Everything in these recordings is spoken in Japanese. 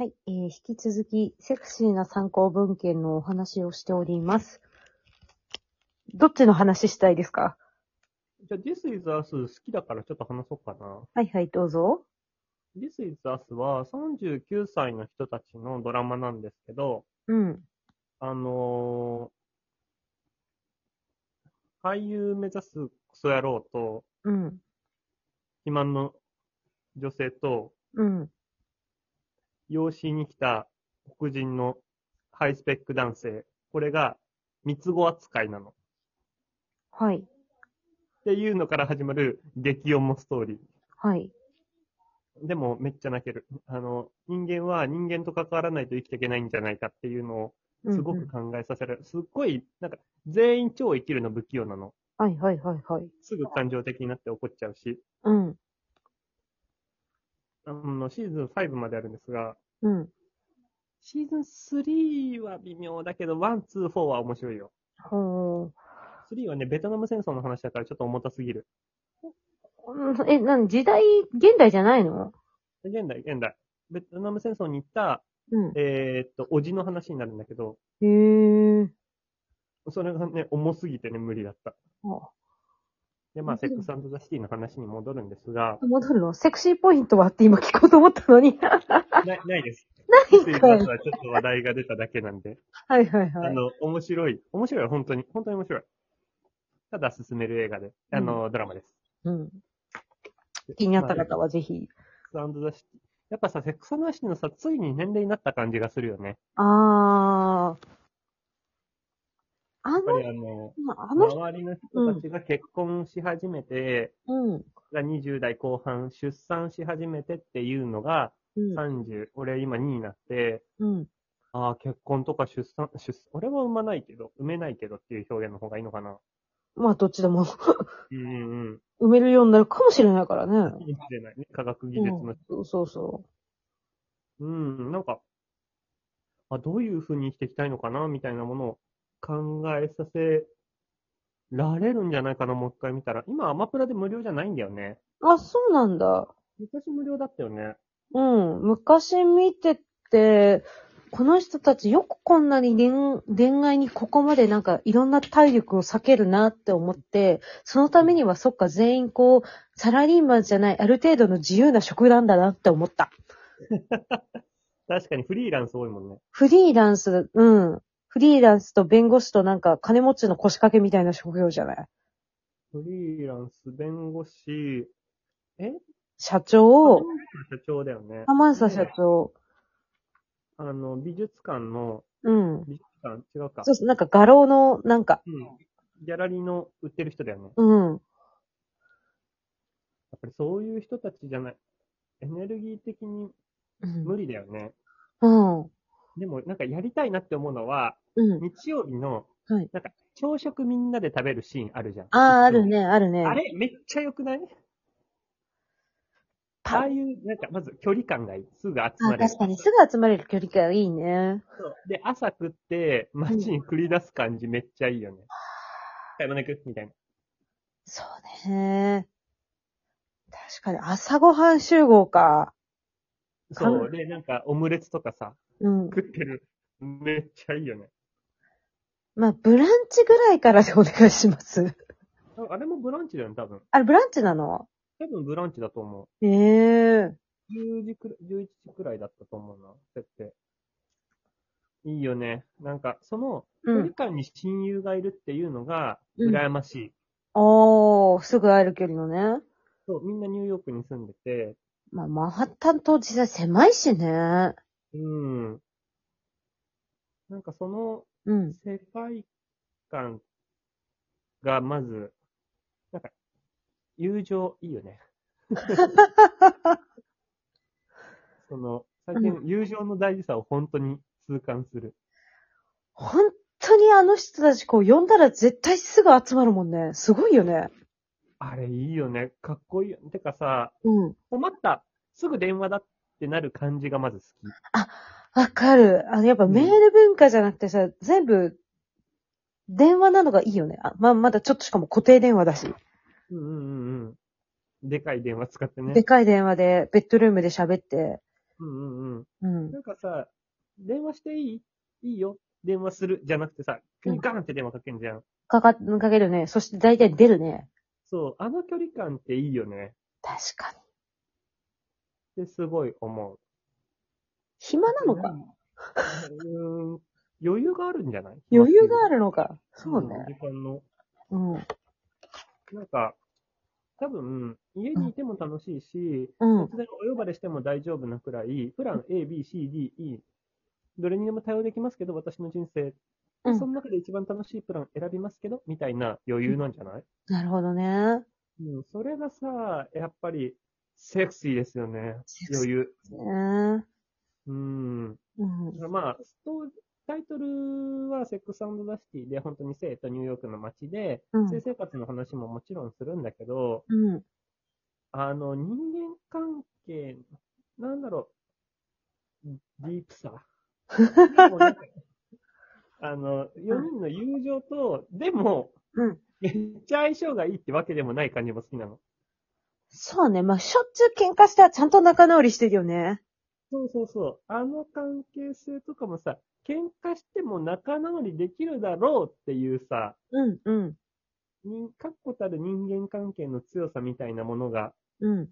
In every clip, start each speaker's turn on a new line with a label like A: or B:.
A: はい、えー、引き続き、セクシーな参考文献のお話をしております。どっちの話したいですか？
B: じゃあ、This is Us 好きだからちょっと話そうかな。
A: はいはい、どうぞ。
B: This is Us は39歳の人たちのドラマなんですけど、
A: うん。
B: あのー俳優目指すクソ野郎と、
A: うん。
B: 肥満の女性と、
A: うん。
B: 養子に来た黒人のハイスペック男性。これが三つ子扱いなの。っ
A: はい。
B: ていうのから始まる激音もストーリー。
A: はい。
B: でもめっちゃ泣ける。あの、人間は人間と関わらないと生きていけないんじゃないかっていうのをすごく考えさせられる。すっごい、なんか、全員超生きるの不器用なの。
A: はいはいはいはい。
B: すぐ感情的になって怒っちゃうし。
A: うん。
B: あの、シーズン5まであるんですが、
A: うん。
B: シーズン3は微妙だけど、1、2、4は面白いよ。
A: ほー。
B: 3はね、ベトナム戦争の話だからちょっと重たすぎる。
A: うんえ、なん、時代、現代じゃないの？
B: 現代、現代。ベトナム戦争に行った、
A: うん。
B: えーっと、おじの話になるんだけど、
A: へー。
B: それがね、重すぎてね、無理だった。
A: あ
B: で、まあ、
A: うん
B: セックスザ・シティの話に戻るんですが、
A: 戻るのセクシーポイントはって今聞こうと思ったのに。
B: ない、ないです。
A: ないかい
B: はちょっと話題が出ただけなんで、
A: はいはいはい。
B: あの、面白い。面白い、本当に。本当に面白い。ただ進める映画で、あの、ドラマです。
A: うん。気になった方はぜひ。
B: セックスザ・シティ。やっぱさ、セックスザ・シティのさ、ついに年齢になった感じがするよね。
A: あー。あ
B: やっぱ
A: の、
B: りあの、
A: あの人、
B: 周りの人たちが結婚し始めて、
A: うん。
B: が20代後半、出産し始めてっていうのが、
A: うん。
B: 30、俺今2になって、
A: うん。
B: ああ、結婚とか出産、出産、俺は産まないけど、産めないけどっていう表現の方がいいのかな。
A: まあ、どっちでも
B: うんうんうん。
A: 埋めるようになるかもしれないからね。
B: かもしれないね。科学技術の。
A: うん、そうそ
B: うん、なんか、あ、どういう風に生きていきたいのかな、みたいなものを考えさせられるんじゃないかな、もう一回見たら。今、アマプラで無料じゃないんだよね。
A: う。あ、そうなんだ。
B: 昔無料だったよね。
A: うん。昔見てて、この人たちよくこんなに恋恋愛にここまでなんかいろんな体力を避けるなって思って、そのためにはそっか全員こう、サラリーマンじゃない、ある程度の自由な職なんだなって思った。
B: 確かにフリーランス多いもんね。
A: フリーランス、うん。フリーランスと弁護士となんか金持ちの腰掛けみたいな職業じゃない？
B: フリーランス、弁護士、え？
A: 社長、
B: 社長だよね。
A: アマンサ社長、
B: あの、美術館の、
A: うん。
B: 美術館？違うか。
A: そうそう、なんか画廊の、なんか、
B: うん。ギャラリーの売ってる人だよね。
A: うん。
B: やっぱりそういう人たちじゃない。エネルギー的に
A: うん。
B: 無理だよね。
A: うん。
B: でも、なんかやりたいなって思うのは、
A: うん。
B: 日曜日の、
A: はい
B: なんか、朝食みんなで食べるシーンあるじゃん。
A: ああ、ある。ね、あるね。
B: あれ、めっちゃ良くない？あ
A: パ
B: あいう、なんか、まず距離感がいい。すぐ集ま
A: あ、
B: れる。
A: 確かに、すぐ集まれる距離感がいいね。
B: そうで、朝食って、街に繰り出す感じめっちゃいいよね。買い物行くみたいな。
A: そうね。確かに、朝ごはん集合か。
B: そう。で、なんか、オムレツとかさ、
A: うん。
B: 食ってる。めっちゃいいよね。
A: まあ、ブランチぐらいからでお願いします。
B: ああれもブランチだよね、多分。
A: あれ、ブランチなの？
B: 多分ブランチだと思
A: ええ
B: う。10時くらい、11時くらいだったと思うな、設定。いいよね。なんか、その、
A: うん
B: 距離。感に親友がいるっていうのが、
A: うん
B: 羨ましい。
A: おー、すぐ会える距離のね。
B: そう、みんなニューヨークに住んでて、
A: まあ、マンハッタンと実際狭いしね。
B: うん。なんかその
A: うん。
B: 世界観がまず、なんか、友情いいよね。その、最近友情の大事さを本当に痛感する。
A: 本当にあの人たちこう呼んだら絶対すぐ集まるもんね。すごいよね。
B: あれいいよね。かっこいいよ。てかさ、
A: うん。
B: 困った。すぐ電話だってなる感じがまず好き。
A: わかる。あの、やっぱメール文化じゃなくてさ、全部、電話なのがいいよね。あ、まあ、まだちょっとしかも固定電話だし。
B: うんうんうんうん。でかい電話使ってね。
A: でかい電話で、ベッドルームで喋って、
B: うんうんうん。
A: うん。
B: なんかさ、電話していい？いいよ。電話する。じゃなくてさ、ガーンって電話かけんじゃん。
A: かか、かけるね。そして大体出るね。
B: そう、あの距離感っていいよね。
A: 確かに。
B: ってすごい思う。
A: 暇なのか？
B: うーん、余裕があるんじゃない？
A: 余裕があるのか。そう
B: うん
A: ね。
B: 時間の。
A: うん。
B: なんか、多分、家にいても楽しいし、
A: うん。
B: 突然お呼ばれしても大丈夫なくらい、プラン A、B、C、D、E、どれにでも対応できますけど、私の人生、
A: うん
B: その中で一番楽しいプラン選びますけど、みたいな余裕なんじゃない、
A: なるほどね。
B: うん、それがさ、やっぱり、セクシーですよね余裕。
A: ね
B: うん。
A: うん。
B: まあ、タイトルはセックスザシティで、本当に生とニューヨークの街で、
A: うん
B: 性生活の話ももちろんするんだけど、
A: うん。
B: あの、人間関係、なんだろう、ディープさ。あの、4人の友情と、でも、
A: うん。
B: めっちゃ相性がいいってわけでもない感じも好きなの。
A: そうね。まあ、しょっちゅう喧嘩したらちゃんと仲直りしてるよね。
B: そうそうそう。あの関係性とかもさ、喧嘩しても仲直りできるだろうっていうさ、
A: うん、うん、
B: 人確固たる人間関係の強さみたいなものが
A: うん。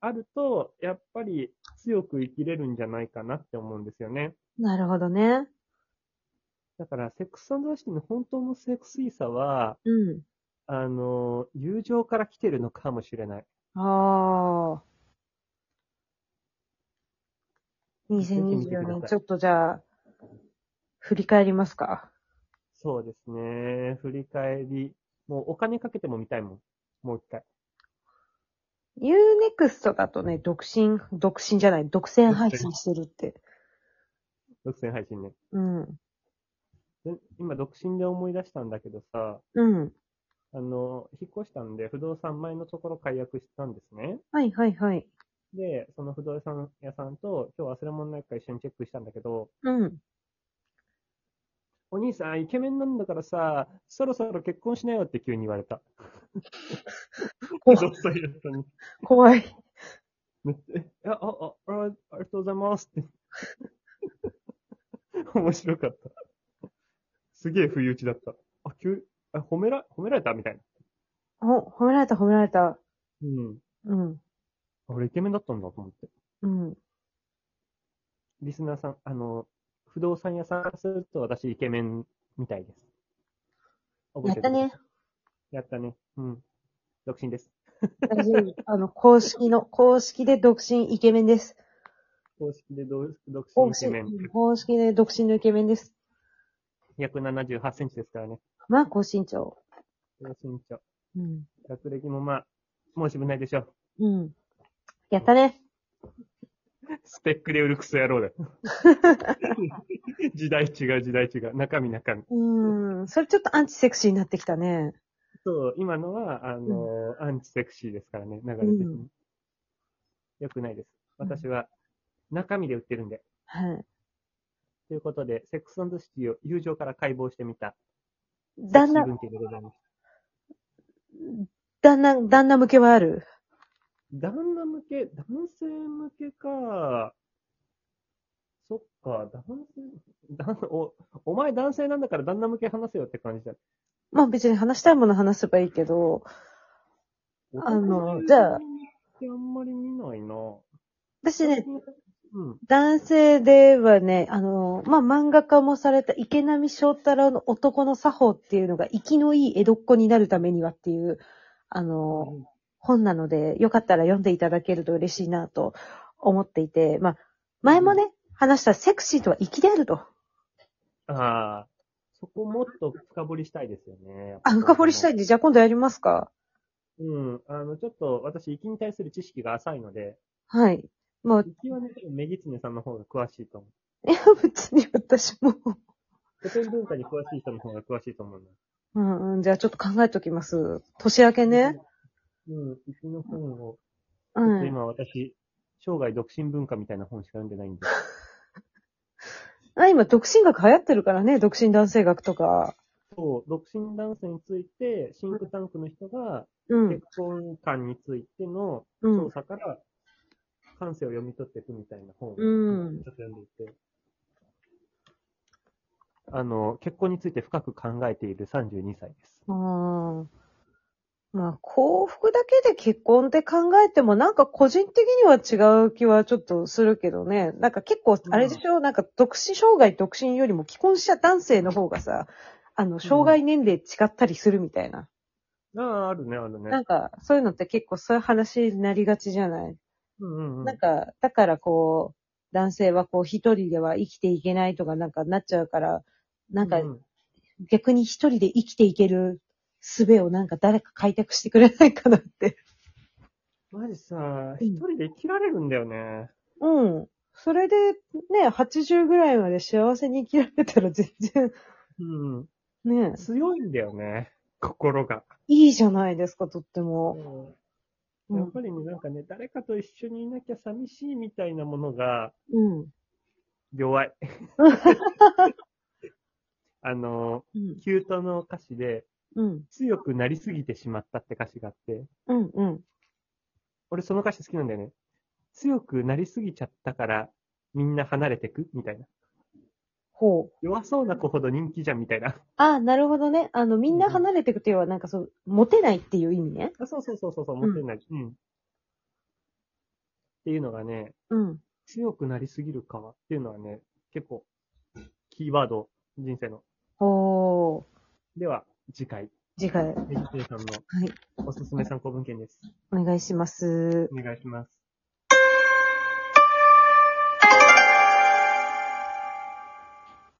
B: あると、やっぱり強く生きれるんじゃないかなって思うんですよね。
A: なるほどね。
B: だから、セックスザシティの本当のセクシーさは、
A: うん。
B: あの、友情から来てるのかもしれない。
A: ああ。
B: 見てみてく
A: 2024
B: ださい
A: 年、ちょっとじゃあ、振り返りますか？
B: そうですね。振り返り。もうお金かけても見たいもん。もう一回。
A: Unext だとね、独身、独身じゃない、独占配信してるって。
B: 独占配信ね。
A: うん。
B: で今、独身で思い出したんだけどさ、
A: うん。
B: あの、引っ越したんで、不動産前のところ解約したんですね。
A: はいはいはい。
B: で、その不動産屋さんと、今日忘れ物ないか一緒にチェックしたんだけど、
A: うん。
B: お兄さん、イケメンなんだからさ、そろそろ結婚しなよって急に言われた。不動産屋さんに。
A: 怖い。
B: めっちゃ、え、あ、あ、あ、あありがとうございますって。面白かった。すげえ不意打ちだった。あ、急、あ、褒めら、褒められた？みたいな。
A: お、褒められた褒められた。
B: うん。
A: うん。
B: あ俺イケメンだったんだと思って。
A: うん。
B: リスナーさん、あの、不動産屋さんすると私イケメンみたいです。覚
A: やってたね。。
B: やったね。うん。独身です。
A: 大丈夫。あの、公式の、公式で独身イケメンです。
B: 公式で独独身
A: 公
B: イケメン。
A: 式公式で独身のイケメンです。
B: 178センチですからね。
A: まあ、高身長。
B: 高身長。
A: うん。
B: 学歴もまあ、申し分ないでしょう。
A: うん。やったね。
B: スペックで売るクソ野郎だよ。時代違う時代違う。中身中身。
A: うん。それちょっとアンチセクシーになってきたね。
B: そう、今のは、あの、アンチセクシーですからね、流れ的に。
A: うん
B: よくないです。私は、中身で売ってるんで。
A: はい。
B: ということで、セックスシティを友情から解剖してみた。
A: 旦那
B: セクシー、文献でございます。
A: 旦那、旦那向けはある？
B: 旦那向け、男性向けか。そっか、男性、だお、お前男性なんだから旦那向け話せよって感じだ。
A: まあ別に話したいもの話せばいいけど、あのじゃあ
B: あんまり見ないな。
A: 私ね、
B: うん。
A: 男性ではね、あの、まあ、漫画家もされた池波正太郎の男の作法っていうのが、生きのいい江戸っ子になるためにはっていう、あの、本なので、よかったら読んでいただけると嬉しいなと思っていて、まあ、前もね、話したセクシーとは粋であると。
B: ああ、そこもっと深掘りしたいですよね。
A: あ、深掘りしたいんで、じゃあ今度やりますか
B: うん。あの、ちょっと私、生きに対する知識が浅いので、
A: はい。もう、
B: 生きはね、メギツネさんの方が詳しいと思う。
A: いや、別に私も。
B: 古典文化に詳しい人の方が詳しいと思うな。
A: うん、うん、じゃあちょっと考えときます。年明けね。
B: うん、生きの本を、
A: うん。
B: 今私、生涯独身文化みたいな本しか読んでないんで。
A: あ、今、独身学流行ってるからね、独身男性学とか。
B: そう、独身男性について、シンクタンクの人が、
A: うん
B: 結。婚観についての
A: うん
B: 調。査から感性を読み取っていくみたいな本をち
A: うん
B: ょっと読んでいて、あの、結婚について深く考えている32歳です。
A: あーまあ、幸福だけで結婚って考えても、なんか個人的には違う気はちょっとするけどね。なんか結構、あれでしょ、なんか独身、生涯独身よりも既婚者男性の方がさ、あの、障害年齢違ったりするみたいな。
B: ああ、あるね、あるね。
A: なんか、そういうのって結構そういう話になりがちじゃない、
B: うんうんうん。
A: なんか、だからこう、男性はこう一人では生きていけないとかなんかなっちゃうから、なんか逆に一人で生きていける術をなんか誰か開拓してくれないかなって。
B: マジさ、
A: うん
B: 一人で生きられるんだよね。
A: うん。それでね、80ぐらいまで幸せに生きられたら全然、
B: うん。
A: ね、
B: 強いんだよね、心が。
A: いいじゃないですか、とっても。うん。
B: やっぱりね、なんかね、誰かと一緒にいなきゃ寂しいみたいなものが
A: うん。
B: 弱い。あの、
A: うん。
B: キュートの歌詞で、
A: うん。
B: 強くなりすぎてしまったって歌詞があって、
A: うん。うん。
B: 俺その歌詞好きなんだよね。強くなりすぎちゃったから、みんな離れてくみたいな。
A: ほう。
B: 弱そうな子ほど人気じゃんみたいな。
A: ああ、なるほどね。あの、みんな離れていくというのは、なんかそう、モテないっていう意味ね。
B: あそうそうそうそう、思ってない。うん。っていうのがね、
A: うん。
B: 強くなりすぎるかっていうのはね、結構、キーワード、人生の。
A: ほう。
B: では、次回、
A: 次回。
B: メディテーションの
A: はい。
B: おすすめ参考文献です。
A: お願いします。
B: お願いします。